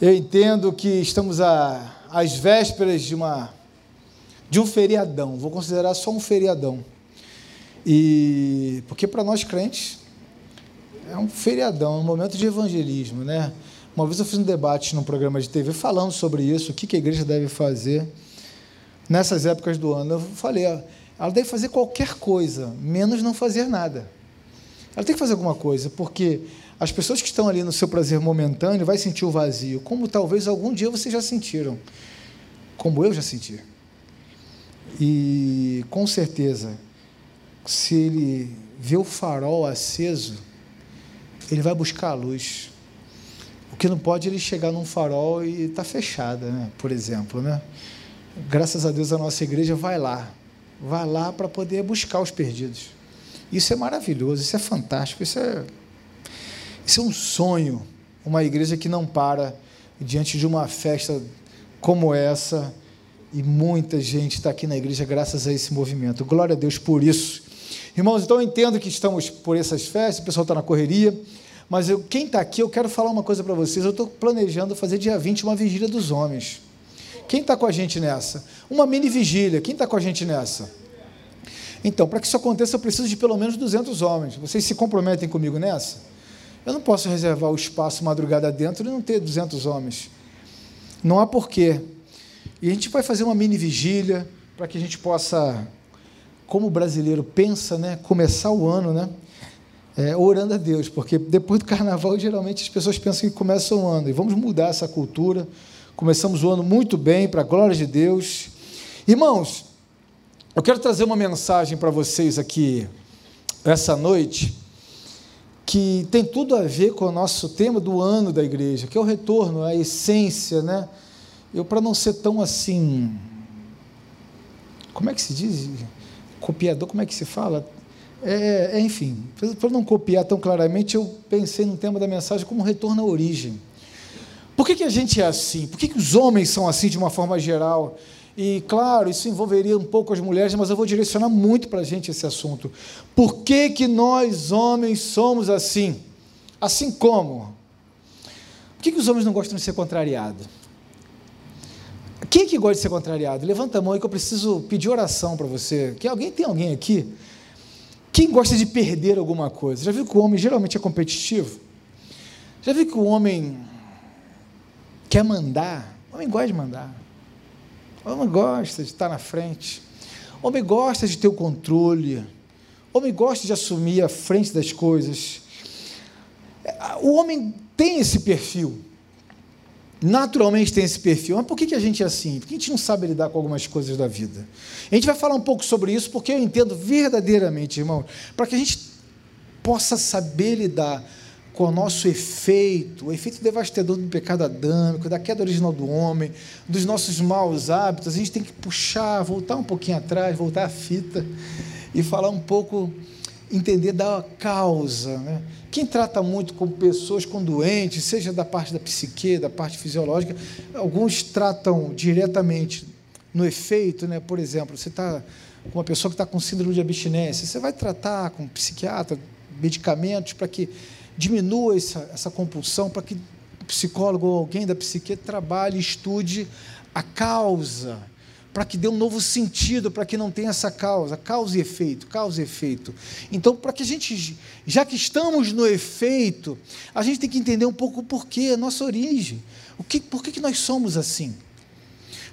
Eu entendo que estamos a, às vésperas de, uma, de um feriadão, vou considerar só um feriadão. E porque para nós crentes é um feriadão, é um momento de evangelismo, né? Uma vez eu fiz um debate num programa de TV falando sobre isso, o que a igreja deve fazer nessas épocas do ano. Eu falei, ela deve fazer qualquer coisa, menos não fazer nada. Ela tem que fazer alguma coisa, porque as pessoas que estão ali no seu prazer momentâneo vai sentir o vazio, como talvez algum dia vocês já sentiram, como eu já senti. E com certeza, se ele vê o farol aceso, ele vai buscar a luz. O que não pode é ele chegar num farol e está fechada, né? por exemplo. Né? Graças a Deus a nossa igreja vai lá, vai lá para poder buscar os perdidos. Isso é maravilhoso, isso é fantástico, isso é isso é um sonho, uma igreja que não para diante de uma festa como essa, e muita gente está aqui na igreja graças a esse movimento. Glória a Deus por isso. Irmãos, então eu entendo que estamos por essas festas, o pessoal está na correria, mas eu, quem está aqui, eu quero falar uma coisa para vocês. Eu estou planejando fazer dia 20 uma vigília dos homens. Quem está com a gente nessa? Uma mini vigília. Quem está com a gente nessa? Então, para que isso aconteça, eu preciso de pelo menos 200 homens. Vocês se comprometem comigo nessa? Eu não posso reservar o espaço madrugada dentro e não ter 200 homens. Não há porquê. E a gente vai fazer uma mini vigília para que a gente possa, como o brasileiro pensa, né, começar o ano, né, é, orando a Deus, porque depois do carnaval geralmente as pessoas pensam que começam o ano e vamos mudar essa cultura. Começamos o ano muito bem, para a glória de Deus. Irmãos, eu quero trazer uma mensagem para vocês aqui essa noite que tem tudo a ver com o nosso tema do ano da igreja, que é o retorno, a essência, né? Eu, para não ser tão assim. Como é que se diz? Copiador, como é que se fala? É, é, enfim, para não copiar tão claramente, eu pensei no tema da mensagem como retorno à origem. Por que, que a gente é assim? Por que, que os homens são assim de uma forma geral? E, claro, isso envolveria um pouco as mulheres, mas eu vou direcionar muito para a gente esse assunto. Por que, que nós, homens, somos assim? Assim como? Por que, que os homens não gostam de ser contrariados? Quem que gosta de ser contrariado? Levanta a mão aí que eu preciso pedir oração para você. Que alguém tem alguém aqui? Quem gosta de perder alguma coisa? Já viu que o homem geralmente é competitivo? Já viu que o homem quer mandar? O homem gosta de mandar. O homem gosta de estar na frente. O homem gosta de ter o controle. O homem gosta de assumir a frente das coisas. O homem tem esse perfil. Naturalmente tem esse perfil. Mas por que, que a gente é assim? Porque a gente não sabe lidar com algumas coisas da vida. A gente vai falar um pouco sobre isso porque eu entendo verdadeiramente, irmão, para que a gente possa saber lidar com o nosso efeito, o efeito devastador do pecado adâmico, da queda original do homem, dos nossos maus hábitos, a gente tem que puxar, voltar um pouquinho atrás, voltar a fita e falar um pouco, entender da causa. Né? Quem trata muito com pessoas com doentes, seja da parte da psique, da parte fisiológica, alguns tratam diretamente no efeito, né? por exemplo, você está com uma pessoa que está com síndrome de abstinência, você vai tratar com um psiquiatra, medicamentos para que diminua essa, essa compulsão, para que o psicólogo ou alguém da psique trabalhe, estude a causa, para que dê um novo sentido, para que não tenha essa causa, causa e efeito, causa e efeito. Então, para que a gente, já que estamos no efeito, a gente tem que entender um pouco o porquê, a nossa origem. O que, por que, que nós somos assim?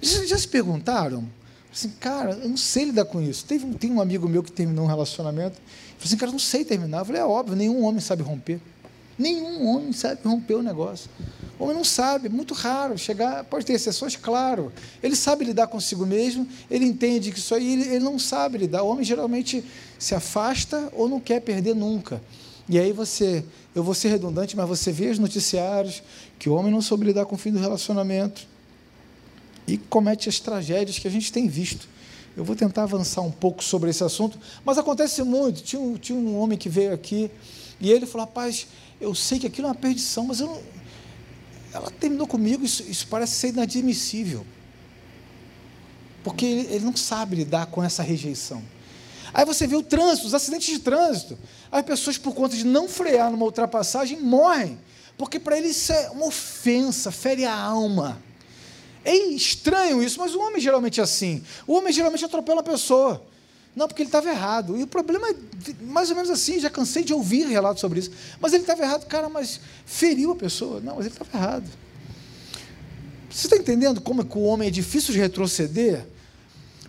Já, já se perguntaram? Assim, cara, eu não sei lidar com isso. Teve, tem um amigo meu que terminou um relacionamento. Falei assim, cara, eu não sei terminar. Eu falei, é óbvio, nenhum homem sabe romper. Nenhum homem sabe romper o negócio. O homem não sabe, é muito raro. Chegar, pode ter exceções, claro. Ele sabe lidar consigo mesmo, ele entende que isso aí, ele, ele não sabe lidar. O homem geralmente se afasta ou não quer perder nunca. E aí você, eu vou ser redundante, mas você vê os noticiários que o homem não soube lidar com o fim do relacionamento e comete as tragédias que a gente tem visto. Eu vou tentar avançar um pouco sobre esse assunto, mas acontece muito. Tinha tinha um homem que veio aqui e ele falou: rapaz, eu sei que aquilo é uma perdição, mas eu não... ela terminou comigo, isso, isso parece ser inadmissível. Porque ele, ele não sabe lidar com essa rejeição. Aí você vê o trânsito, os acidentes de trânsito. As pessoas, por conta de não frear numa ultrapassagem, morrem. porque para ele isso é uma ofensa, fere a alma. É estranho isso, mas o homem geralmente é assim. O homem geralmente atropela a pessoa. Não, porque ele estava errado. E o problema é mais ou menos assim, já cansei de ouvir relatos sobre isso. Mas ele estava errado, cara, mas feriu a pessoa. Não, mas ele estava errado. Você está entendendo como é que o homem é difícil de retroceder?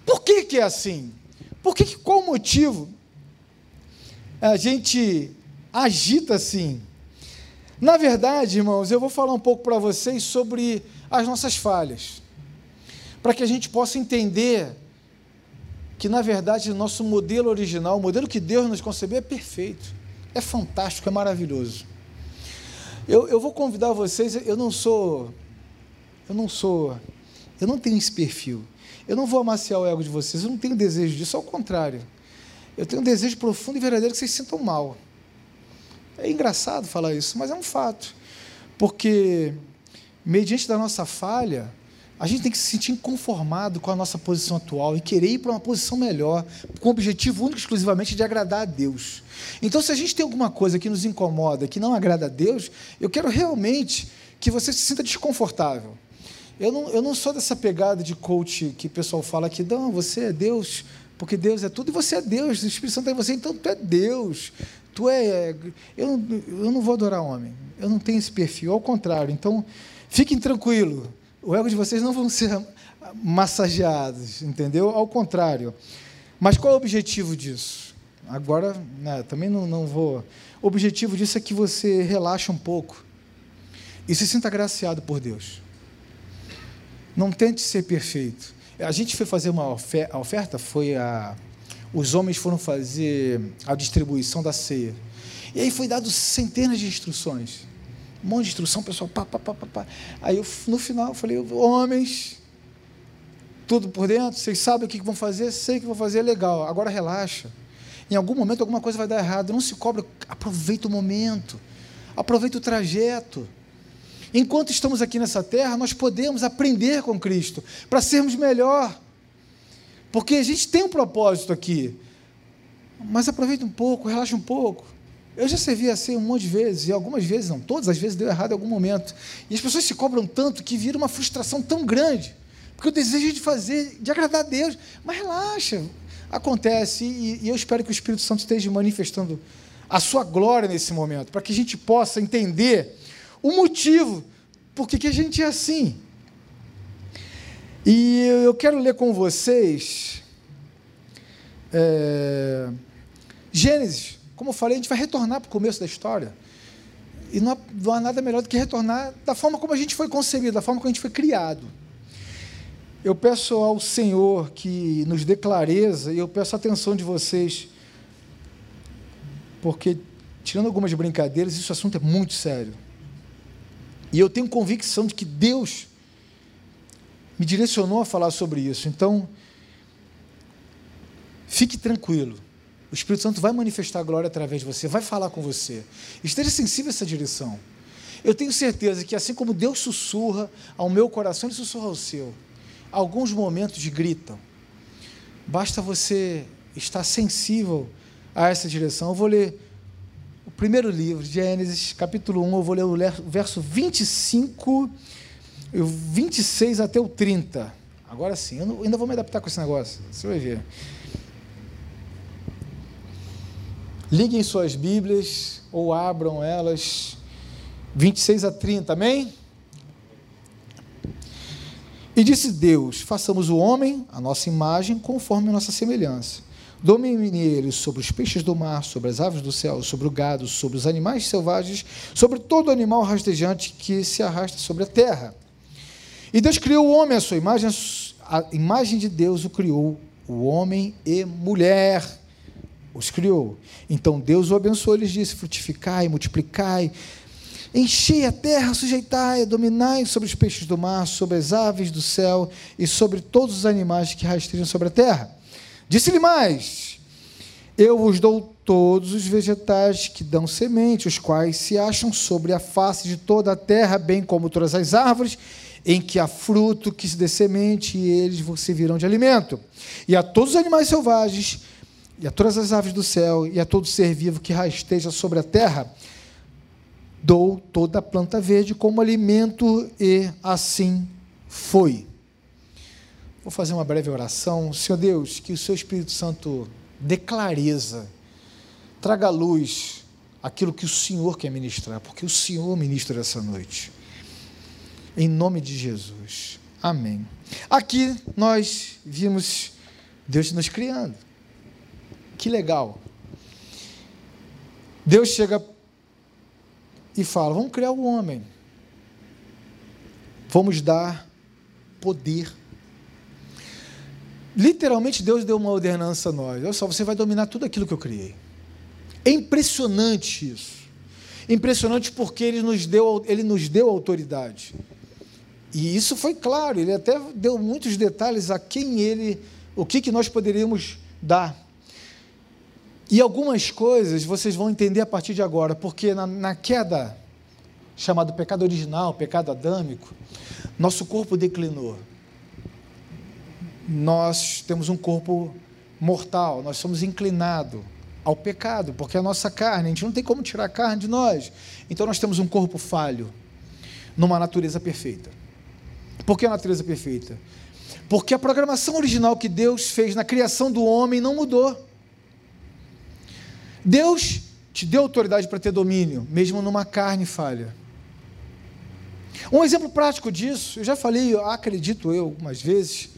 Por que, que é assim? Por que, qual o motivo a gente agita assim? Na verdade, irmãos, eu vou falar um pouco para vocês sobre as nossas falhas, para que a gente possa entender que, na verdade, nosso modelo original, o modelo que Deus nos concebeu, é perfeito, é fantástico, é maravilhoso. Eu, eu vou convidar vocês, eu não sou, eu não sou, eu não tenho esse perfil. Eu não vou amaciar o ego de vocês, eu não tenho desejo disso, ao contrário. Eu tenho um desejo profundo e verdadeiro que vocês sintam mal. É engraçado falar isso, mas é um fato. Porque, mediante da nossa falha, a gente tem que se sentir inconformado com a nossa posição atual e querer ir para uma posição melhor, com o objetivo único exclusivamente de agradar a Deus. Então, se a gente tem alguma coisa que nos incomoda, que não agrada a Deus, eu quero realmente que você se sinta desconfortável. Eu não, eu não sou dessa pegada de coach que o pessoal fala que, não, você é Deus, porque Deus é tudo, e você é Deus, o Espírito Santo é você, então tu é Deus. Tu é. Eu, eu não vou adorar homem, eu não tenho esse perfil, ao contrário. Então, fiquem tranquilos o ego de vocês não vão ser massageados, entendeu? Ao contrário. Mas qual é o objetivo disso? Agora, né, também não, não vou. O objetivo disso é que você relaxe um pouco e se sinta agraciado por Deus. Não tente ser perfeito. A gente foi fazer uma oferta, a oferta foi a. Os homens foram fazer a distribuição da ceia. E aí foi dado centenas de instruções. Um monte de instrução, pessoal, pá, pá, pá, pá, pá. Aí eu, no final eu falei, homens, tudo por dentro, vocês sabem o que vão fazer, sei que vão fazer, legal, agora relaxa. Em algum momento alguma coisa vai dar errado, não se cobra, aproveita o momento, aproveita o trajeto. Enquanto estamos aqui nessa terra, nós podemos aprender com Cristo para sermos melhor. Porque a gente tem um propósito aqui. Mas aproveita um pouco, relaxa um pouco. Eu já servi assim um monte de vezes, e algumas vezes, não, todas as vezes deu errado em algum momento. E as pessoas se cobram tanto que vira uma frustração tão grande, porque o desejo de fazer, de agradar a Deus, mas relaxa, acontece, e, e eu espero que o Espírito Santo esteja manifestando a sua glória nesse momento, para que a gente possa entender o motivo por que a gente é assim. E eu quero ler com vocês é, Gênesis como eu falei, a gente vai retornar para o começo da história. E não há, não há, nada melhor do que retornar da forma como a gente foi concebido, da forma como a gente foi criado. Eu peço ao Senhor que nos dê clareza e eu peço a atenção de vocês, porque, tirando algumas brincadeiras, esse assunto é muito sério. E eu tenho convicção de que Deus me direcionou a falar sobre isso. Então, fique tranquilo. O Espírito Santo vai manifestar a glória através de você, vai falar com você. Esteja sensível a essa direção. Eu tenho certeza que assim como Deus sussurra ao meu coração, Ele sussurra ao seu. Alguns momentos gritam. Basta você estar sensível a essa direção. Eu vou ler o primeiro livro, Gênesis, capítulo 1, eu vou ler o verso 25, 26 até o 30. Agora sim, eu ainda vou me adaptar com esse negócio, você vai ver. Liguem suas Bíblias ou abram elas, 26 a 30, amém? E disse Deus: façamos o homem, a nossa imagem, conforme a nossa semelhança. Domine ele sobre os peixes do mar, sobre as aves do céu, sobre o gado, sobre os animais selvagens, sobre todo animal rastejante que se arrasta sobre a terra. E Deus criou o homem à sua imagem, a imagem de Deus o criou, o homem e mulher os criou. Então Deus o abençoou e lhes disse: frutificai, multiplicai, enchei a terra, sujeitai, dominai sobre os peixes do mar, sobre as aves do céu e sobre todos os animais que rastreiam sobre a terra. Disse-lhe mais: Eu vos dou todos os vegetais que dão semente, os quais se acham sobre a face de toda a terra, bem como todas as árvores em que há fruto que se dê semente, e eles servirão de alimento. E a todos os animais selvagens e a todas as aves do céu, e a todo ser vivo que rasteja sobre a terra. dou toda a planta verde como alimento, e assim foi. Vou fazer uma breve oração. Senhor Deus, que o seu Espírito Santo dê clareza, traga luz aquilo que o Senhor quer ministrar, porque o Senhor ministra essa noite. Em nome de Jesus. Amém. Aqui nós vimos Deus nos criando. Que legal. Deus chega e fala: vamos criar o homem. Vamos dar poder. Literalmente, Deus deu uma ordenança a nós. Olha só, você vai dominar tudo aquilo que eu criei. É impressionante isso. Impressionante porque ele nos deu, ele nos deu autoridade. E isso foi claro, ele até deu muitos detalhes a quem ele, o que, que nós poderíamos dar. E algumas coisas vocês vão entender a partir de agora, porque na, na queda, chamado pecado original, pecado adâmico, nosso corpo declinou. Nós temos um corpo mortal, nós somos inclinados ao pecado, porque a nossa carne, a gente não tem como tirar a carne de nós. Então nós temos um corpo falho, numa natureza perfeita. Por que a natureza perfeita? Porque a programação original que Deus fez na criação do homem não mudou. Deus te deu autoridade para ter domínio, mesmo numa carne falha. Um exemplo prático disso, eu já falei, acredito eu, algumas vezes.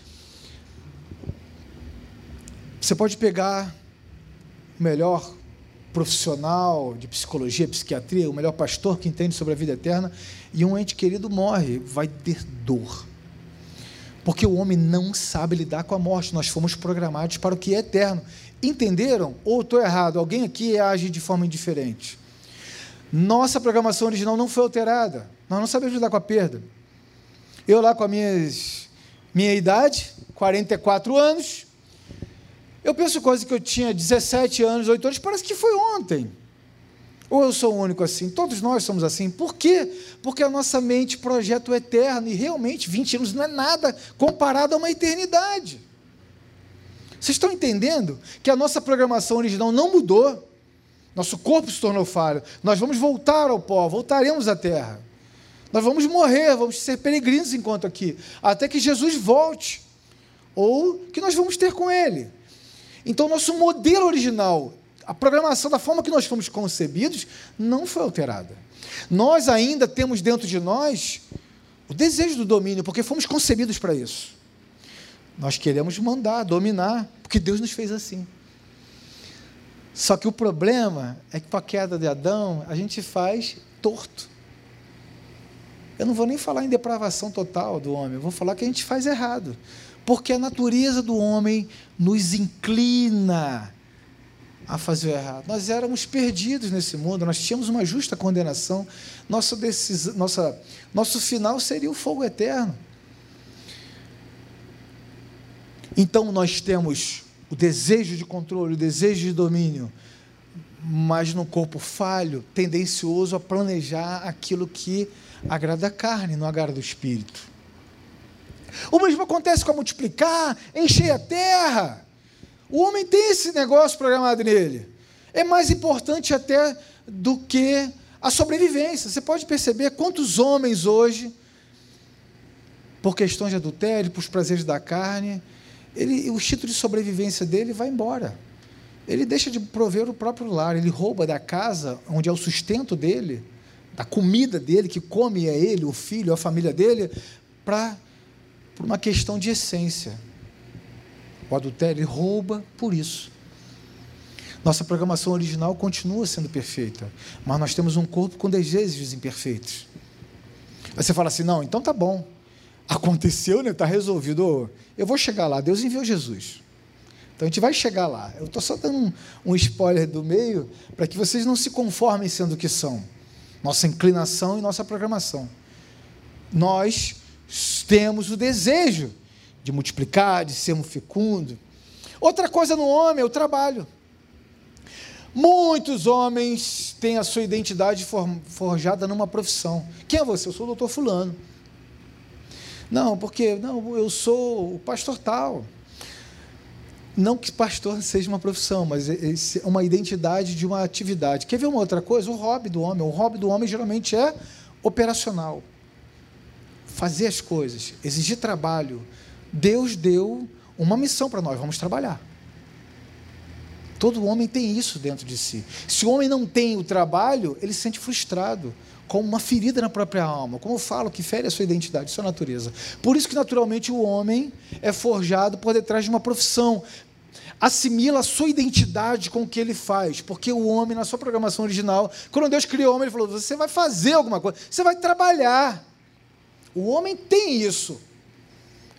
Você pode pegar o melhor profissional de psicologia, psiquiatria, o melhor pastor que entende sobre a vida eterna, e um ente querido morre, vai ter dor. Porque o homem não sabe lidar com a morte, nós fomos programados para o que é eterno. Entenderam? Ou estou errado? Alguém aqui age de forma indiferente. Nossa programação original não foi alterada. Nós não sabemos lidar com a perda. Eu lá com a minhas, minha idade, 44 anos, eu penso coisa que eu tinha 17 anos, 8 anos, parece que foi ontem. Ou eu sou o único assim? Todos nós somos assim. Por quê? Porque a nossa mente projeta o eterno e realmente 20 anos não é nada comparado a uma eternidade. Vocês estão entendendo que a nossa programação original não mudou? Nosso corpo se tornou falho. Nós vamos voltar ao pó, voltaremos à terra. Nós vamos morrer, vamos ser peregrinos enquanto aqui, até que Jesus volte, ou que nós vamos ter com Ele. Então, nosso modelo original, a programação da forma que nós fomos concebidos, não foi alterada. Nós ainda temos dentro de nós o desejo do domínio, porque fomos concebidos para isso. Nós queremos mandar, dominar, porque Deus nos fez assim. Só que o problema é que com a queda de Adão, a gente faz torto. Eu não vou nem falar em depravação total do homem, eu vou falar que a gente faz errado. Porque a natureza do homem nos inclina a fazer o errado. Nós éramos perdidos nesse mundo, nós tínhamos uma justa condenação. Nosso, decis... Nossa... Nosso final seria o fogo eterno. Então nós temos o desejo de controle, o desejo de domínio, mas no corpo falho, tendencioso a planejar aquilo que agrada a carne, não agrada o espírito. O mesmo acontece com a multiplicar, encher a terra. O homem tem esse negócio programado nele. É mais importante até do que a sobrevivência. Você pode perceber quantos homens hoje, por questões de adultério, por prazeres da carne, ele, o instinto de sobrevivência dele vai embora. Ele deixa de prover o próprio lar, ele rouba da casa, onde é o sustento dele, da comida dele, que come é ele, o filho, a família dele, para por uma questão de essência. O adultério rouba por isso. Nossa programação original continua sendo perfeita, mas nós temos um corpo com desejos imperfeitos. Aí você fala assim: não, então tá bom. Aconteceu, né? Está resolvido. Eu vou chegar lá. Deus enviou Jesus. Então a gente vai chegar lá. Eu estou só dando um, um spoiler do meio para que vocês não se conformem sendo o que são. Nossa inclinação e nossa programação. Nós temos o desejo de multiplicar, de sermos fecundos. Outra coisa no homem é o trabalho. Muitos homens têm a sua identidade forjada numa profissão. Quem é você? Eu sou o doutor Fulano. Não, porque não, eu sou o pastor tal. Não que pastor seja uma profissão, mas é uma identidade de uma atividade. Quer ver uma outra coisa? O hobby do homem. O hobby do homem geralmente é operacional. Fazer as coisas, exigir trabalho. Deus deu uma missão para nós, vamos trabalhar. Todo homem tem isso dentro de si. Se o homem não tem o trabalho, ele se sente frustrado, com uma ferida na própria alma. Como eu falo, que fere a sua identidade, sua natureza. Por isso que, naturalmente, o homem é forjado por detrás de uma profissão. Assimila a sua identidade com o que ele faz. Porque o homem, na sua programação original, quando Deus criou o homem, ele falou: você vai fazer alguma coisa, você vai trabalhar. O homem tem isso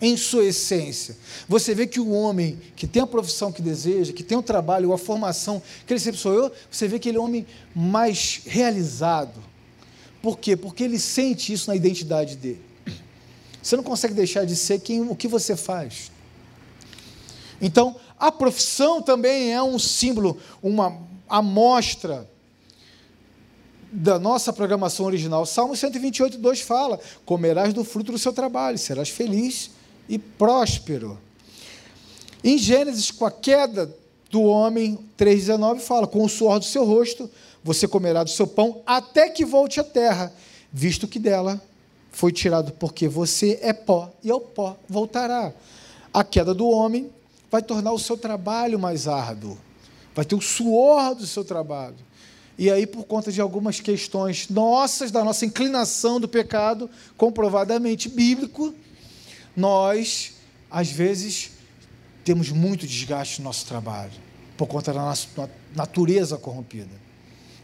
em sua essência. Você vê que o homem que tem a profissão que deseja, que tem o trabalho, a formação que ele sempre sonhou, você vê que ele é homem mais realizado. Por quê? Porque ele sente isso na identidade dele. Você não consegue deixar de ser quem, o que você faz. Então, a profissão também é um símbolo, uma amostra da nossa programação original. Salmo 128, 2 fala: Comerás do fruto do seu trabalho, serás feliz e próspero. Em Gênesis, com a queda do homem, 3,19 fala: Com o suor do seu rosto você comerá do seu pão até que volte à terra, visto que dela foi tirado, porque você é pó e ao pó voltará. A queda do homem vai tornar o seu trabalho mais árduo, vai ter o suor do seu trabalho. E aí, por conta de algumas questões nossas, da nossa inclinação do pecado, comprovadamente bíblico, nós, às vezes, temos muito desgaste no nosso trabalho, por conta da nossa natureza corrompida.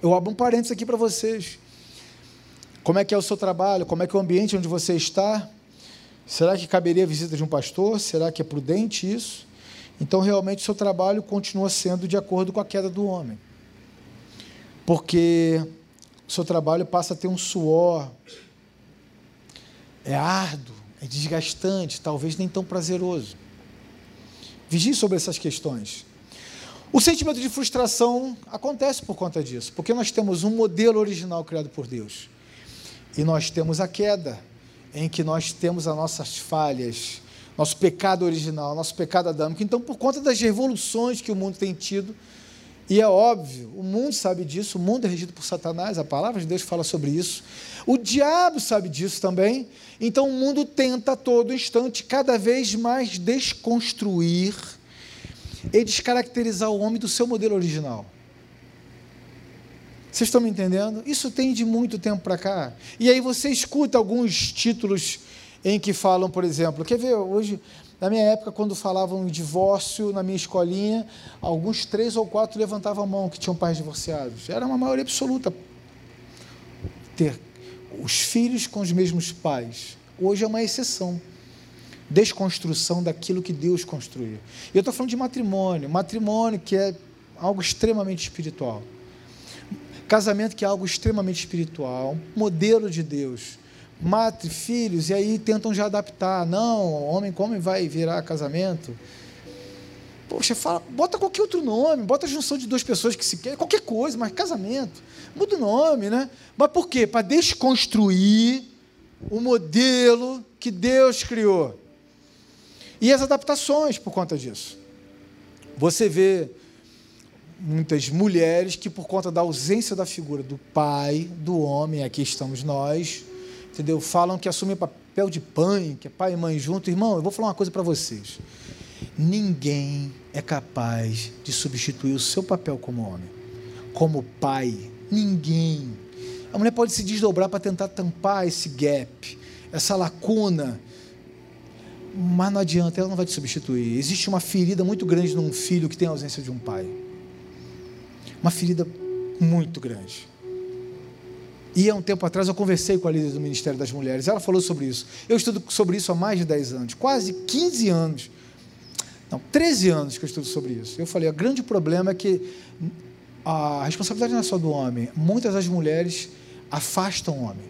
Eu abro um parênteses aqui para vocês. Como é que é o seu trabalho? Como é que é o ambiente onde você está? Será que caberia a visita de um pastor? Será que é prudente isso? Então, realmente, o seu trabalho continua sendo de acordo com a queda do homem. Porque o seu trabalho passa a ter um suor, é árduo, é desgastante, talvez nem tão prazeroso. Vigie sobre essas questões. O sentimento de frustração acontece por conta disso, porque nós temos um modelo original criado por Deus e nós temos a queda, em que nós temos as nossas falhas, nosso pecado original, nosso pecado adâmico. Então, por conta das revoluções que o mundo tem tido, e é óbvio, o mundo sabe disso, o mundo é regido por Satanás, a palavra de Deus fala sobre isso. O diabo sabe disso também. Então o mundo tenta a todo instante cada vez mais desconstruir e descaracterizar o homem do seu modelo original. Vocês estão me entendendo? Isso tem de muito tempo para cá. E aí você escuta alguns títulos em que falam, por exemplo, quer ver, hoje na minha época, quando falavam em divórcio na minha escolinha, alguns três ou quatro levantavam a mão que tinham pais divorciados. Era uma maioria absoluta ter os filhos com os mesmos pais. Hoje é uma exceção. Desconstrução daquilo que Deus construiu. E eu estou falando de matrimônio. Matrimônio que é algo extremamente espiritual. Casamento que é algo extremamente espiritual. Modelo de Deus mate filhos, e aí tentam já adaptar. Não, homem como vai virar casamento? Poxa, fala, bota qualquer outro nome, bota a junção de duas pessoas que se querem, qualquer coisa, mas casamento. Muda o nome, né? Mas por quê? Para desconstruir o modelo que Deus criou. E as adaptações por conta disso. Você vê muitas mulheres que, por conta da ausência da figura do pai, do homem, aqui estamos nós, entendeu? Falam que assumem papel de pai, que é pai e mãe junto. Irmão, eu vou falar uma coisa para vocês. Ninguém é capaz de substituir o seu papel como homem, como pai. Ninguém. A mulher pode se desdobrar para tentar tampar esse gap, essa lacuna. Mas não adianta, ela não vai te substituir. Existe uma ferida muito grande num filho que tem a ausência de um pai. Uma ferida muito grande. E há um tempo atrás eu conversei com a líder do Ministério das Mulheres, ela falou sobre isso. Eu estudo sobre isso há mais de 10 anos, quase 15 anos. Não, 13 anos que eu estudo sobre isso. Eu falei, o grande problema é que a responsabilidade não é só do homem. Muitas das mulheres afastam o homem.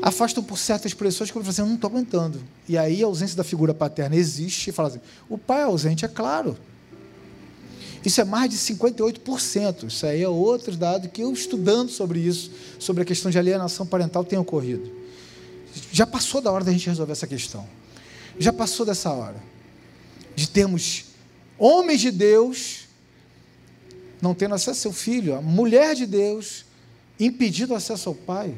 Afastam por certas pressões que eu assim, eu não estou aguentando. E aí a ausência da figura paterna existe e fala assim, o pai é ausente, é claro. Isso é mais de 58%. Isso aí é outro dado que eu, estudando sobre isso, sobre a questão de alienação parental, tem ocorrido. Já passou da hora da gente resolver essa questão. Já passou dessa hora de termos Homens de Deus não tendo acesso ao seu filho, a mulher de Deus impedido acesso ao pai.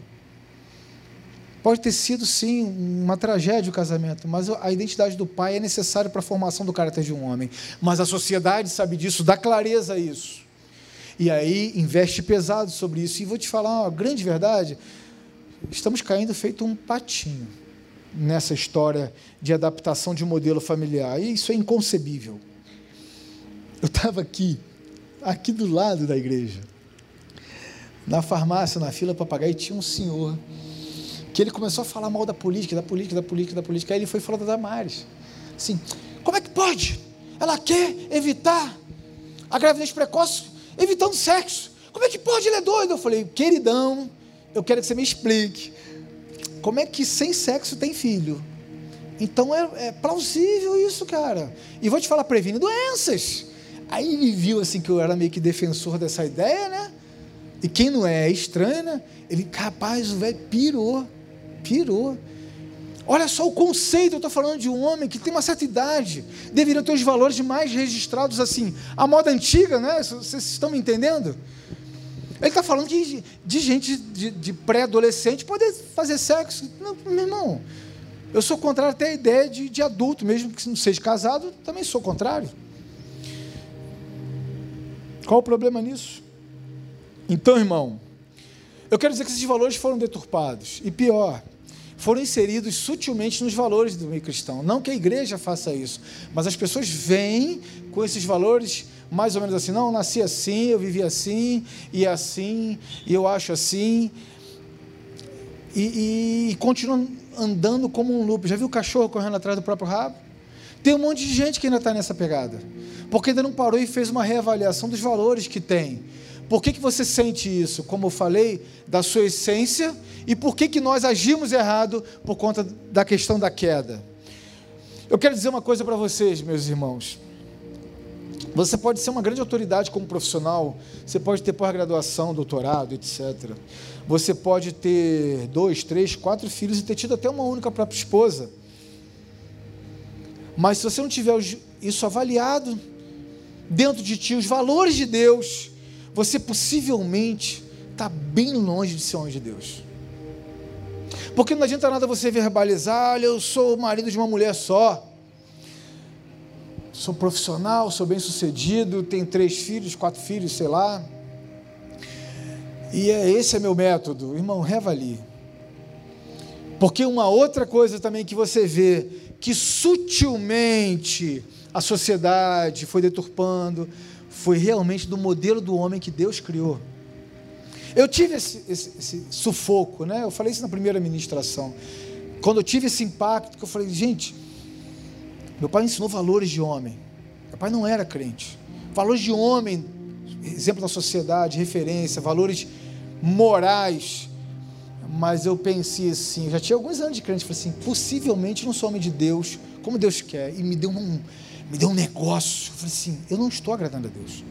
Pode ter sido, sim, uma tragédia o casamento, mas a identidade do pai é necessária para a formação do caráter de um homem. Mas a sociedade sabe disso, dá clareza a isso. E aí investe pesado sobre isso. E vou te falar uma grande verdade: estamos caindo feito um patinho nessa história de adaptação de modelo familiar. E isso é inconcebível. Eu estava aqui, aqui do lado da igreja, na farmácia, na fila para pagar, e tinha um senhor que ele começou a falar mal da política, da política, da política, da política. Aí ele foi falar da Damares. Assim, como é que pode? Ela quer evitar a gravidez precoce, evitando sexo. Como é que pode? Ele é doido. Eu falei, queridão, eu quero que você me explique. Como é que sem sexo tem filho? Então é, é plausível isso, cara. E vou te falar, previne doenças. Aí ele viu assim que eu era meio que defensor dessa ideia, né? E quem não é, é estranho, né? Ele, capaz, o velho pirou. Pirou. Olha só o conceito, eu estou falando de um homem que tem uma certa idade, deveria ter os valores mais registrados assim. A moda antiga, né? Vocês estão me entendendo? Ele está falando de, de gente de, de pré-adolescente poder fazer sexo. Não, meu irmão, eu sou contrário até a ideia de, de adulto, mesmo que não seja casado, também sou contrário. Qual o problema nisso? Então, irmão, eu quero dizer que esses valores foram deturpados. E pior, foram inseridos sutilmente nos valores do meio cristão. Não que a igreja faça isso, mas as pessoas vêm com esses valores mais ou menos assim: não, eu nasci assim, eu vivi assim, e assim, e eu acho assim, e, e, e continuam andando como um loop. Já viu o cachorro correndo atrás do próprio rabo? Tem um monte de gente que ainda está nessa pegada, porque ainda não parou e fez uma reavaliação dos valores que tem. Por que, que você sente isso? Como eu falei, da sua essência, e por que, que nós agimos errado por conta da questão da queda? Eu quero dizer uma coisa para vocês, meus irmãos. Você pode ser uma grande autoridade como profissional, você pode ter pós-graduação, doutorado, etc. Você pode ter dois, três, quatro filhos e ter tido até uma única própria esposa. Mas se você não tiver isso avaliado dentro de ti, os valores de Deus, você possivelmente está bem longe de ser homem de Deus. Porque não adianta nada você verbalizar, olha, eu sou o marido de uma mulher só. Sou profissional, sou bem sucedido, tenho três filhos, quatro filhos, sei lá. E é, esse é meu método. Irmão, reavalie. Porque uma outra coisa também que você vê, que sutilmente a sociedade foi deturpando, foi realmente do modelo do homem que Deus criou. Eu tive esse, esse, esse, sufoco, né? Eu falei isso na primeira ministração. Quando eu tive esse impacto, que eu falei, gente, meu pai ensinou valores de homem. Meu pai não era crente. Valores de homem, exemplo da sociedade, referência, valores morais. Mas eu pensei assim, já tinha alguns anos de crente, falei assim, possivelmente não sou homem de Deus, como Deus quer. E me deu um, me deu um negócio. Eu falei assim: eu não estou agradando a Deus.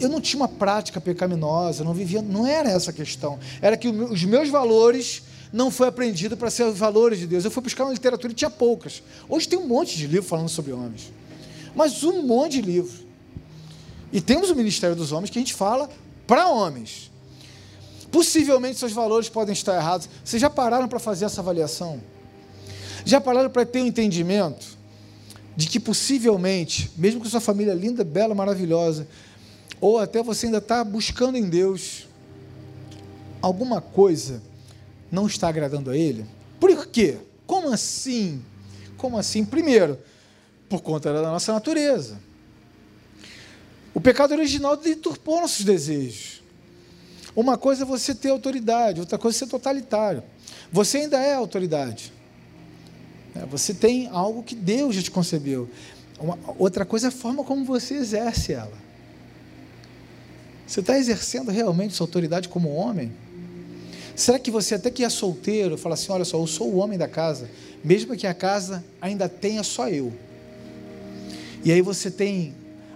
Eu não tinha uma prática pecaminosa, não vivia, não era essa a questão. Era que os meus valores não foi aprendido para ser os valores de Deus. Eu fui buscar uma literatura e tinha poucas. Hoje tem um monte de livro falando sobre homens. Mas um monte de livro. E temos o Ministério dos Homens que a gente fala para homens. Possivelmente seus valores podem estar errados. Vocês já pararam para fazer essa avaliação? Já pararam para ter um entendimento de que possivelmente, mesmo com sua família linda, bela, maravilhosa, ou até você ainda está buscando em Deus, alguma coisa não está agradando a Ele? Por quê? Como assim? Como assim? Primeiro, por conta da nossa natureza. O pecado original deturpou nossos desejos. Uma coisa é você ter autoridade, outra coisa é ser totalitário. Você ainda é autoridade. É, você tem algo que Deus já te concebeu. Uma, outra coisa é a forma como você exerce ela. Você está exercendo realmente sua autoridade como homem? Será que você, até que é solteiro, fala assim: olha só, eu sou o homem da casa, mesmo que a casa ainda tenha só eu? E aí você tem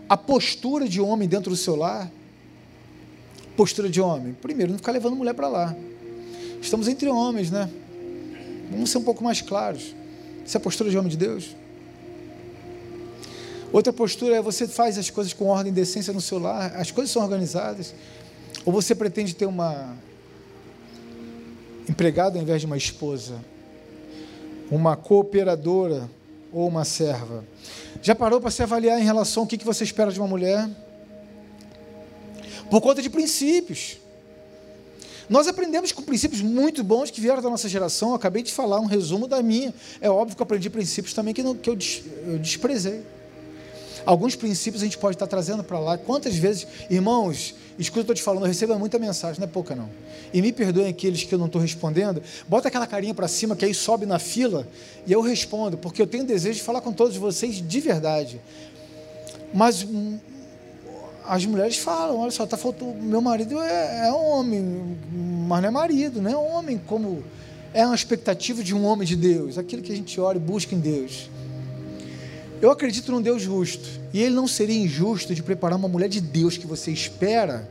a postura de homem dentro do seu lar? Postura de homem. Primeiro, não ficar levando mulher para lá. Estamos entre homens, né? Vamos ser um pouco mais claros. Isso é postura de homem de Deus? Outra postura é você faz as coisas com ordem e decência no seu lar, as coisas são organizadas. Ou você pretende ter uma empregada ao invés de uma esposa, uma cooperadora ou uma serva. Já parou para se avaliar em relação ao que você espera de uma mulher? Por conta de princípios. Nós aprendemos com princípios muito bons que vieram da nossa geração. Eu acabei de falar um resumo da minha. É óbvio que eu aprendi princípios também que, não, que eu, des, eu desprezei. Alguns princípios a gente pode estar trazendo para lá. Quantas vezes, irmãos, escuta, eu estou te falando, eu recebo muita mensagem, não é pouca não. E me perdoem aqueles que eu não estou respondendo. Bota aquela carinha para cima que aí sobe na fila e eu respondo, porque eu tenho desejo de falar com todos vocês de verdade. Mas hum, as mulheres falam, olha só, tá faltando, meu marido é, é homem, mas não é marido, não é homem como é uma expectativa de um homem de Deus, aquilo que a gente ora e busca em Deus. Eu acredito num Deus justo, e Ele não seria injusto de preparar uma mulher de Deus que você espera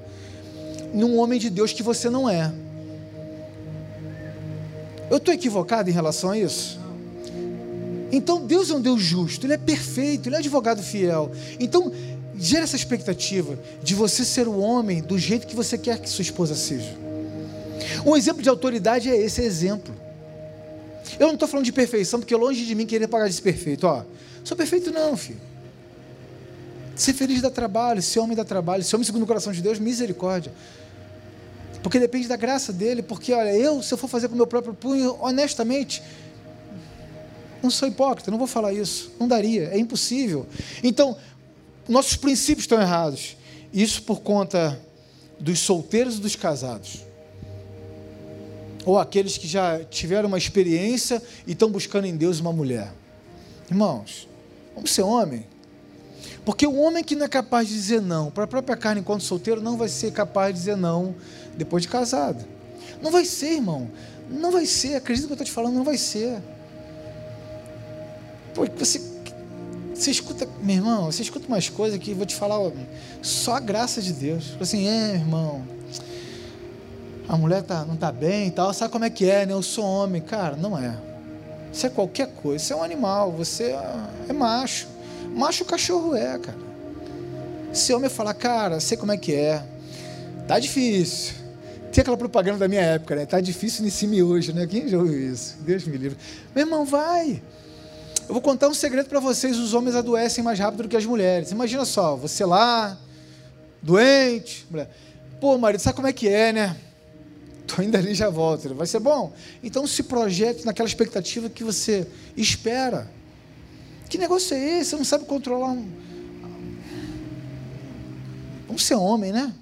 num homem de Deus que você não é. Eu estou equivocado em relação a isso? Então Deus é um Deus justo, Ele é perfeito, Ele é advogado fiel. Então gera essa expectativa de você ser o homem do jeito que você quer que sua esposa seja. Um exemplo de autoridade é esse exemplo. Eu não estou falando de perfeição, porque longe de mim querer pagar de perfeito. Ó, sou perfeito não, filho. Ser feliz dá trabalho, ser homem dá trabalho, ser homem segundo o coração de Deus, misericórdia. Porque depende da graça dele, porque olha, eu, se eu for fazer com o meu próprio punho, honestamente, não sou hipócrita, não vou falar isso, não daria, é impossível. Então, nossos princípios estão errados. Isso por conta dos solteiros e dos casados. Ou aqueles que já tiveram uma experiência e estão buscando em Deus uma mulher. Irmãos, vamos ser homem. Porque o homem que não é capaz de dizer não para a própria carne enquanto solteiro não vai ser capaz de dizer não depois de casado. Não vai ser, irmão. Não vai ser. Acredita que eu estou te falando, não vai ser. Porque você você escuta, meu irmão, você escuta umas coisas que vou te falar, só a graça de Deus. Assim, é, irmão, a mulher tá, não está bem e tal, sabe como é que é, né? Eu sou homem. Cara, não é. Isso é qualquer coisa, isso é um animal, você é, é macho. Macho cachorro é, cara. Se homem falar, cara, sei como é que é, tá difícil. Tem aquela propaganda da minha época, né? Tá difícil nesse hoje, né? Quem já ouviu isso? Deus me livre. Meu irmão, vai. Eu vou contar um segredo para vocês: os homens adoecem mais rápido do que as mulheres. Imagina só, você lá, doente, mulher. Pô, marido, sabe como é que é, né? Tô indo ali já volto. Vai ser bom? Então se projete naquela expectativa que você espera. Que negócio é esse? Você não sabe controlar um. Vamos ser homem, né?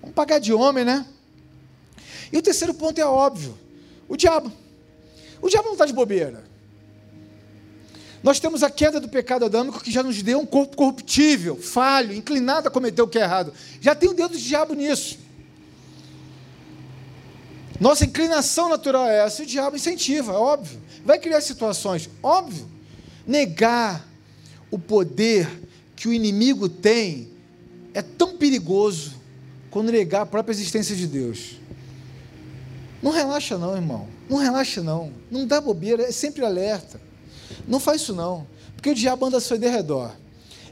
Vamos pagar de homem, né? E o terceiro ponto é óbvio: o diabo. O diabo não está de bobeira. Nós temos a queda do pecado adâmico que já nos deu um corpo corruptível, falho, inclinado a cometer o que é errado. Já tem o dedo do diabo nisso. Nossa inclinação natural é essa, e o diabo incentiva, é óbvio. Vai criar situações, óbvio. Negar o poder que o inimigo tem é tão perigoso quando negar a própria existência de Deus. Não relaxa não, irmão. Não relaxa não. Não dá bobeira, é sempre alerta. Não faz isso não, porque o diabo anda ao seu derredor.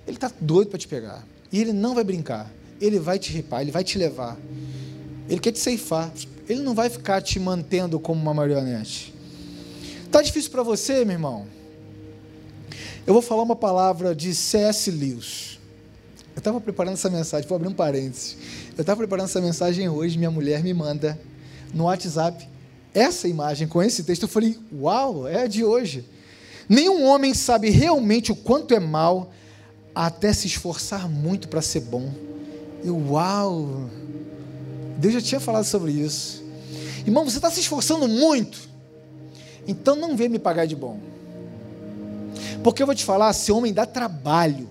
Ele está doido para te pegar. E ele não vai brincar. Ele vai te ripar, ele vai te levar. Ele quer te ceifar. Ele não vai ficar te mantendo como uma marionete. Está difícil para você, meu irmão? Eu vou falar uma palavra de C.S. Lewis. Eu estava preparando essa mensagem, vou abrir um parênteses. Eu estava preparando essa mensagem hoje, minha mulher me manda no WhatsApp essa imagem com esse texto. Eu falei, uau, é de hoje. Nenhum homem sabe realmente o quanto é mal até se esforçar muito para ser bom. E uau! Deus já tinha falado sobre isso. Irmão, você está se esforçando muito, então não vem me pagar de bom. Porque eu vou te falar, ser homem dá trabalho.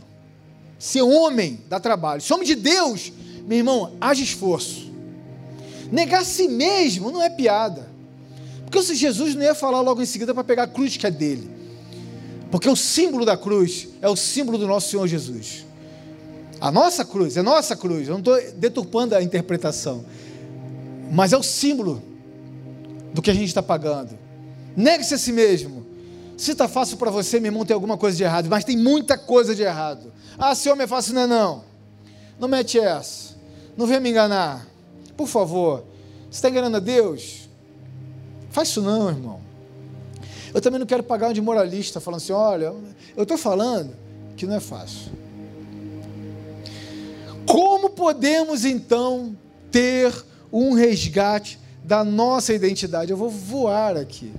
Ser homem dá trabalho. Ser homem de Deus, meu irmão, haja esforço. Negar a si mesmo não é piada. Porque se Jesus não ia falar logo em seguida para pegar a cruz que é dele. Porque o símbolo da cruz é o símbolo do nosso Senhor Jesus. A nossa cruz, é nossa cruz. Eu não estou deturpando a interpretação. Mas é o símbolo do que a gente está pagando. Negue-se a si mesmo. Se está fácil para você, meu irmão, tem alguma coisa de errado, mas tem muita coisa de errado. Ah, se homem é fácil, não é não. Não mete essa. Não venha me enganar. Por favor. Você está enganando a Deus? Faz isso não, irmão. Eu também não quero pagar um de moralista falando assim, olha, eu estou falando que não é fácil. Como podemos então ter um resgate da nossa identidade? Eu vou voar aqui.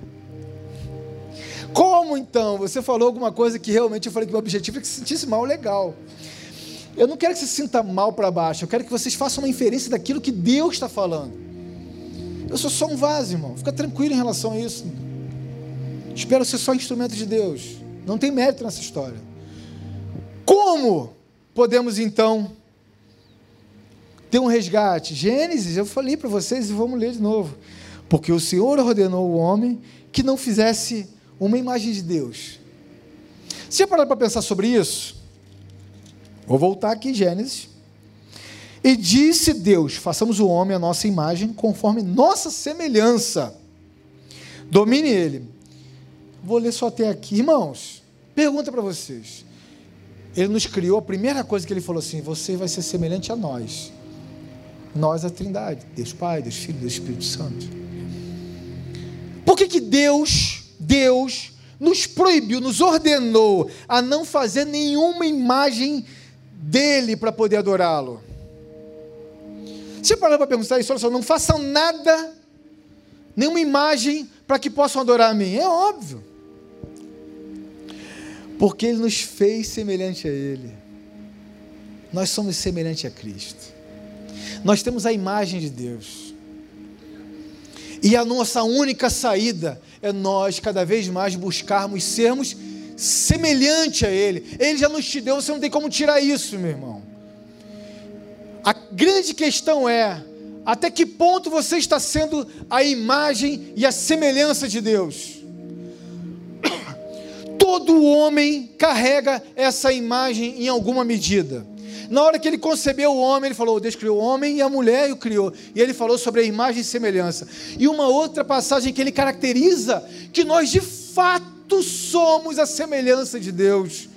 Como então? Você falou alguma coisa que realmente eu falei que meu objetivo é que se sentisse mal, legal. Eu não quero que você se sinta mal para baixo, eu quero que vocês façam uma inferência daquilo que Deus está falando. Eu sou só um vaso, irmão. Fica tranquilo em relação a isso. Espero ser só instrumento de Deus. Não tem mérito nessa história. Como podemos então ter um resgate? Gênesis, eu falei para vocês e vamos ler de novo. Porque o Senhor ordenou o homem que não fizesse uma imagem de Deus. Você já parou para pensar sobre isso? Vou voltar aqui, Gênesis. E disse Deus: façamos o homem a nossa imagem, conforme nossa semelhança. Domine ele. Vou ler só até aqui. Irmãos, pergunta para vocês. Ele nos criou, a primeira coisa que ele falou assim: você vai ser semelhante a nós. Nós, a Trindade, Deus Pai, Deus Filho, Deus Espírito Santo. Por que, que Deus Deus nos proibiu, nos ordenou a não fazer nenhuma imagem dele para poder adorá-lo. Você parou para perguntar isso? Olha só, não façam nada, nenhuma imagem para que possam adorar a mim. É óbvio. Porque ele nos fez semelhante a ele. Nós somos semelhante a Cristo. Nós temos a imagem de Deus. E a nossa única saída é nós cada vez mais buscarmos sermos semelhante a Ele. Ele já nos te deu, você não tem como tirar isso, meu irmão. A grande questão é: até que ponto você está sendo a imagem e a semelhança de Deus? Todo homem carrega essa imagem em alguma medida. Na hora que ele concebeu o homem, ele falou: Deus criou o homem e a mulher o criou. E ele falou sobre a imagem e semelhança. E uma outra passagem que ele caracteriza que nós de fato somos a semelhança de Deus.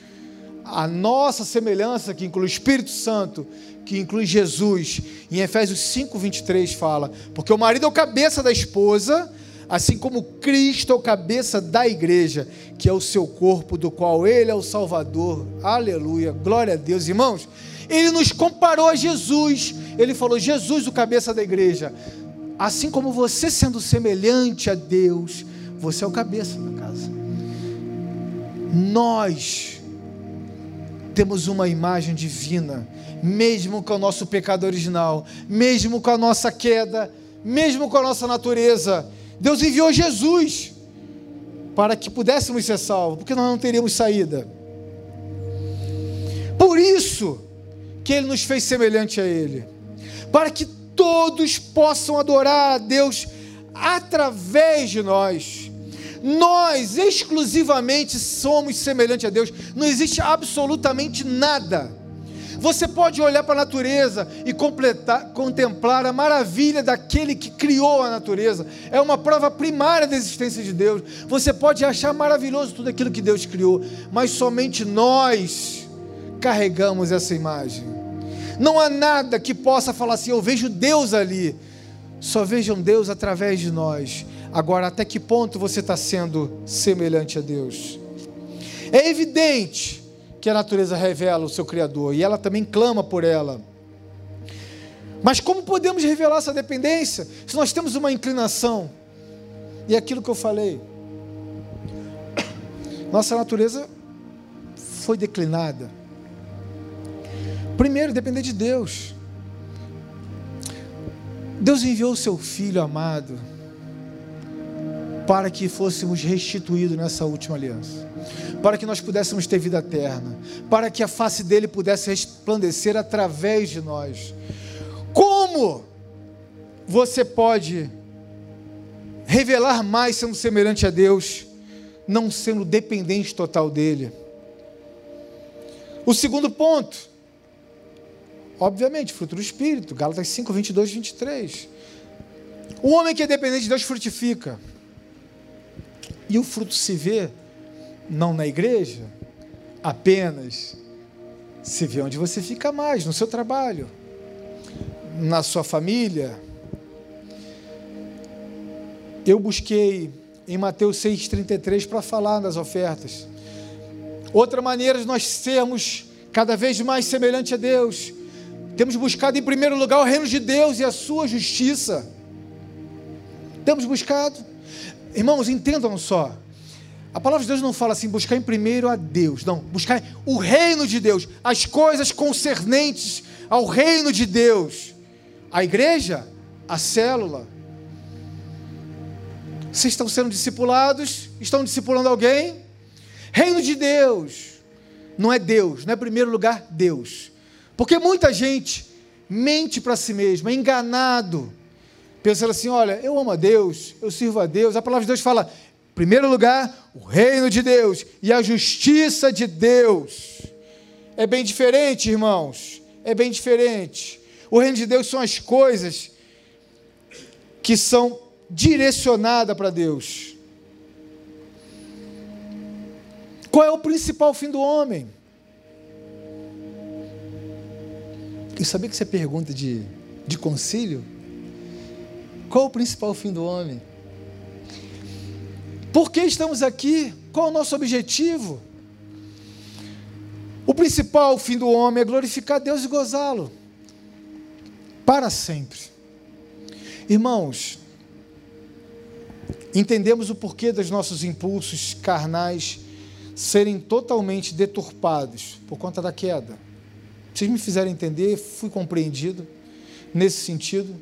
A nossa semelhança, que inclui o Espírito Santo, que inclui Jesus. Em Efésios 5, 23 fala: Porque o marido é o cabeça da esposa assim como Cristo é o cabeça da igreja, que é o seu corpo, do qual ele é o Salvador. Aleluia, glória a Deus, irmãos. Ele nos comparou a Jesus. Ele falou: Jesus, o cabeça da igreja. Assim como você sendo semelhante a Deus, você é o cabeça da casa. Nós temos uma imagem divina, mesmo com o nosso pecado original, mesmo com a nossa queda, mesmo com a nossa natureza. Deus enviou Jesus para que pudéssemos ser salvos, porque nós não teríamos saída. Por isso, que Ele nos fez semelhante a Ele, para que todos possam adorar a Deus através de nós. Nós exclusivamente somos semelhantes a Deus, não existe absolutamente nada. Você pode olhar para a natureza e contemplar a maravilha daquele que criou a natureza. É uma prova primária da existência de Deus. Você pode achar maravilhoso tudo aquilo que Deus criou, mas somente nós carregamos essa imagem. Não há nada que possa falar assim: eu vejo Deus ali. Só vejam Deus através de nós. Agora, até que ponto você está sendo semelhante a Deus? É evidente que a natureza revela o seu Criador e ela também clama por ela. Mas como podemos revelar essa dependência se nós temos uma inclinação? E é aquilo que eu falei. Nossa natureza foi declinada. Primeiro, depender de Deus. Deus enviou o seu Filho amado para que fôssemos restituídos nessa última aliança, para que nós pudéssemos ter vida eterna, para que a face dele pudesse resplandecer através de nós. Como você pode revelar mais sendo semelhante a Deus, não sendo dependente total dele? O segundo ponto, Obviamente, fruto do Espírito, Gálatas 5, 22, 23. O homem que é dependente de Deus frutifica. E o fruto se vê não na igreja, apenas se vê onde você fica mais, no seu trabalho, na sua família. Eu busquei em Mateus 6,33 para falar das ofertas. Outra maneira de nós sermos cada vez mais semelhante a Deus, temos buscado em primeiro lugar o reino de Deus e a sua justiça. Temos buscado. Irmãos, entendam só. A palavra de Deus não fala assim, buscar em primeiro a Deus. Não, buscar o reino de Deus, as coisas concernentes ao reino de Deus. A igreja, a célula. Vocês estão sendo discipulados? Estão discipulando alguém? Reino de Deus. Não é Deus, não é primeiro lugar Deus. Porque muita gente mente para si mesmo, é enganado, pensando assim: olha, eu amo a Deus, eu sirvo a Deus. A palavra de Deus fala: primeiro lugar, o reino de Deus e a justiça de Deus. É bem diferente, irmãos, é bem diferente. O reino de Deus são as coisas que são direcionadas para Deus. Qual é o principal fim do homem? Eu sabia que você pergunta de, de concílio. Qual o principal fim do homem? Por que estamos aqui? Qual o nosso objetivo? O principal fim do homem é glorificar Deus e gozá-lo para sempre. Irmãos, entendemos o porquê dos nossos impulsos carnais serem totalmente deturpados por conta da queda. Vocês me fizeram entender, fui compreendido nesse sentido.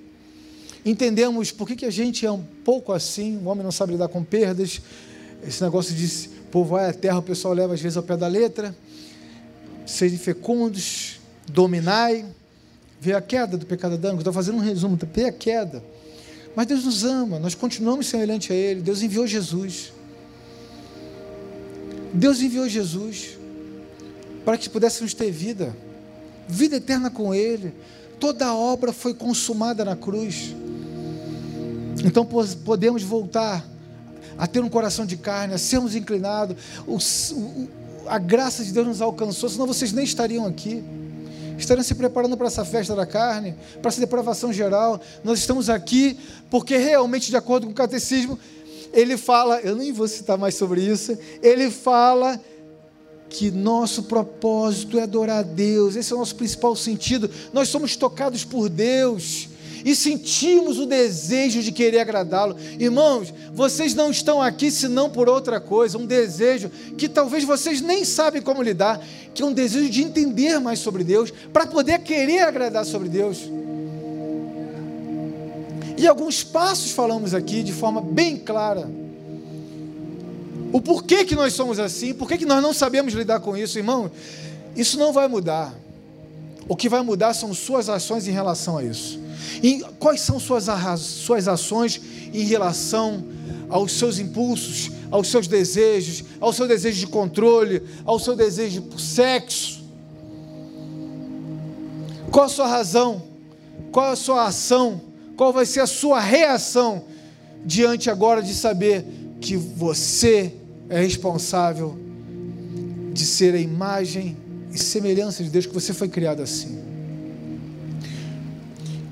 Entendemos por que, que a gente é um pouco assim, o homem não sabe lidar com perdas. Esse negócio de povoar a terra, o pessoal leva às vezes ao pé da letra. Sejam fecundos, dominai. Vê a queda do pecado adâmico. Estou fazendo um resumo, vê a queda. Mas Deus nos ama, nós continuamos semelhante a Ele. Deus enviou Jesus. Deus enviou Jesus para que pudéssemos ter vida vida eterna com Ele. Toda a obra foi consumada na cruz. Então podemos voltar a ter um coração de carne, a sermos inclinados. A graça de Deus nos alcançou, senão vocês nem estariam aqui. Estariam se preparando para essa festa da carne, para essa depravação geral. Nós estamos aqui porque realmente, de acordo com o catecismo, ele fala, eu nem vou citar mais sobre isso, ele fala que nosso propósito é adorar a Deus, esse é o nosso principal sentido. Nós somos tocados por Deus e sentimos o desejo de querer agradá-lo. Irmãos, vocês não estão aqui senão por outra coisa, um desejo que talvez vocês nem sabem como lidar, que é um desejo de entender mais sobre Deus, para poder querer agradar sobre Deus. E alguns passos falamos aqui de forma bem clara o porquê que nós somos assim, por que nós não sabemos lidar com isso, irmão? Isso não vai mudar. O que vai mudar são suas ações em relação a isso. E quais são suas, suas ações em relação aos seus impulsos, aos seus desejos, ao seu desejo de controle, ao seu desejo por sexo? Qual a sua razão? Qual a sua ação? Qual vai ser a sua reação diante agora de saber que você é responsável de ser a imagem e semelhança de Deus, que você foi criado assim.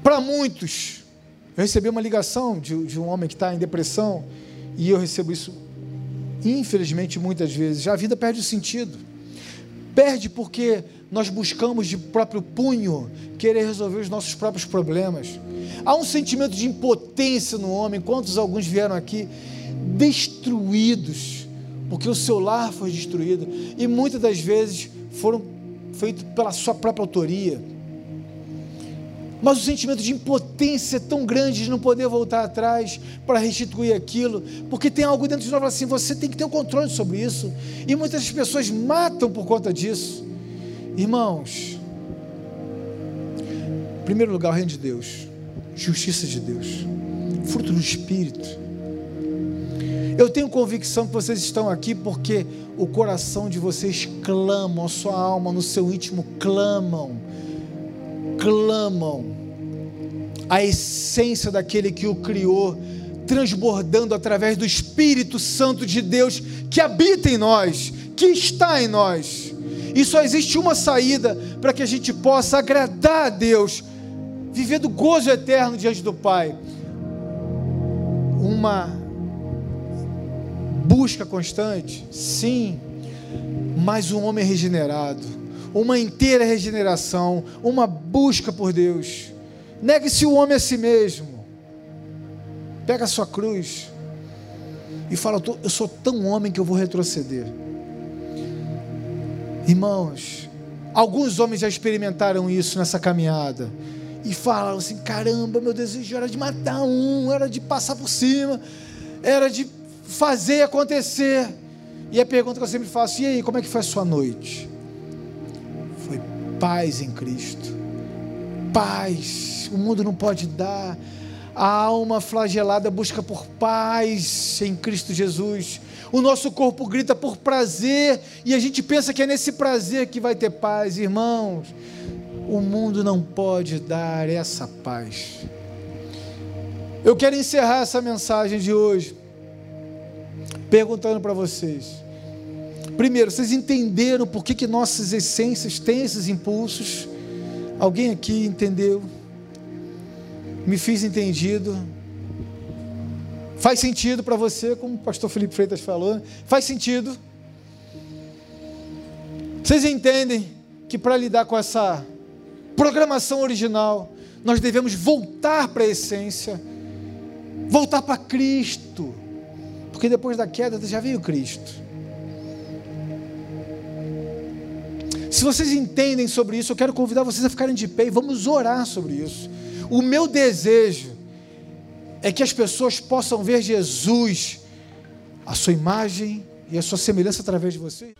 Para muitos, eu recebi uma ligação de, de um homem que está em depressão, e eu recebo isso, infelizmente, muitas vezes. Já a vida perde o sentido. Perde porque nós buscamos de próprio punho querer resolver os nossos próprios problemas. Há um sentimento de impotência no homem. Quantos alguns vieram aqui destruídos, porque o seu lar foi destruído e muitas das vezes foram feitos pela sua própria autoria. Mas o sentimento de impotência é tão grande de não poder voltar atrás para restituir aquilo, porque tem algo dentro de nós assim, você tem que ter o um controle sobre isso. E muitas pessoas matam por conta disso. Irmãos, em primeiro lugar, o reino de Deus, justiça de Deus, fruto do Espírito eu tenho convicção que vocês estão aqui porque o coração de vocês clama, a sua alma, no seu íntimo clamam, clamam a essência daquele que o criou, transbordando através do Espírito Santo de Deus que habita em nós, que está em nós. E só existe uma saída para que a gente possa agradar a Deus, viver do gozo eterno diante do Pai. Uma busca constante, sim, mas um homem regenerado, uma inteira regeneração, uma busca por Deus. Negue-se o homem a si mesmo. Pega a sua cruz e fala: Eu sou tão homem que eu vou retroceder. Irmãos, alguns homens já experimentaram isso nessa caminhada e falaram assim: caramba, meu desejo era de matar um, era de passar por cima, era de fazer acontecer. E a pergunta que eu sempre faço: e aí, como é que foi a sua noite? Paz em Cristo, paz. O mundo não pode dar. A alma flagelada busca por paz em Cristo Jesus. O nosso corpo grita por prazer e a gente pensa que é nesse prazer que vai ter paz, irmãos. O mundo não pode dar essa paz. Eu quero encerrar essa mensagem de hoje perguntando para vocês. Primeiro, vocês entenderam por que, que nossas essências têm esses impulsos? Alguém aqui entendeu? me fiz entendido. Faz sentido para você, como o pastor Felipe Freitas falou? Faz sentido. Vocês entendem que para lidar com essa programação original, nós devemos voltar para a essência, voltar para Cristo, porque depois da queda já veio Cristo. Se vocês entendem sobre isso, eu quero convidar vocês a ficarem de pé e vamos orar sobre isso. O meu desejo é que as pessoas possam ver Jesus, a sua imagem e a sua semelhança através de você.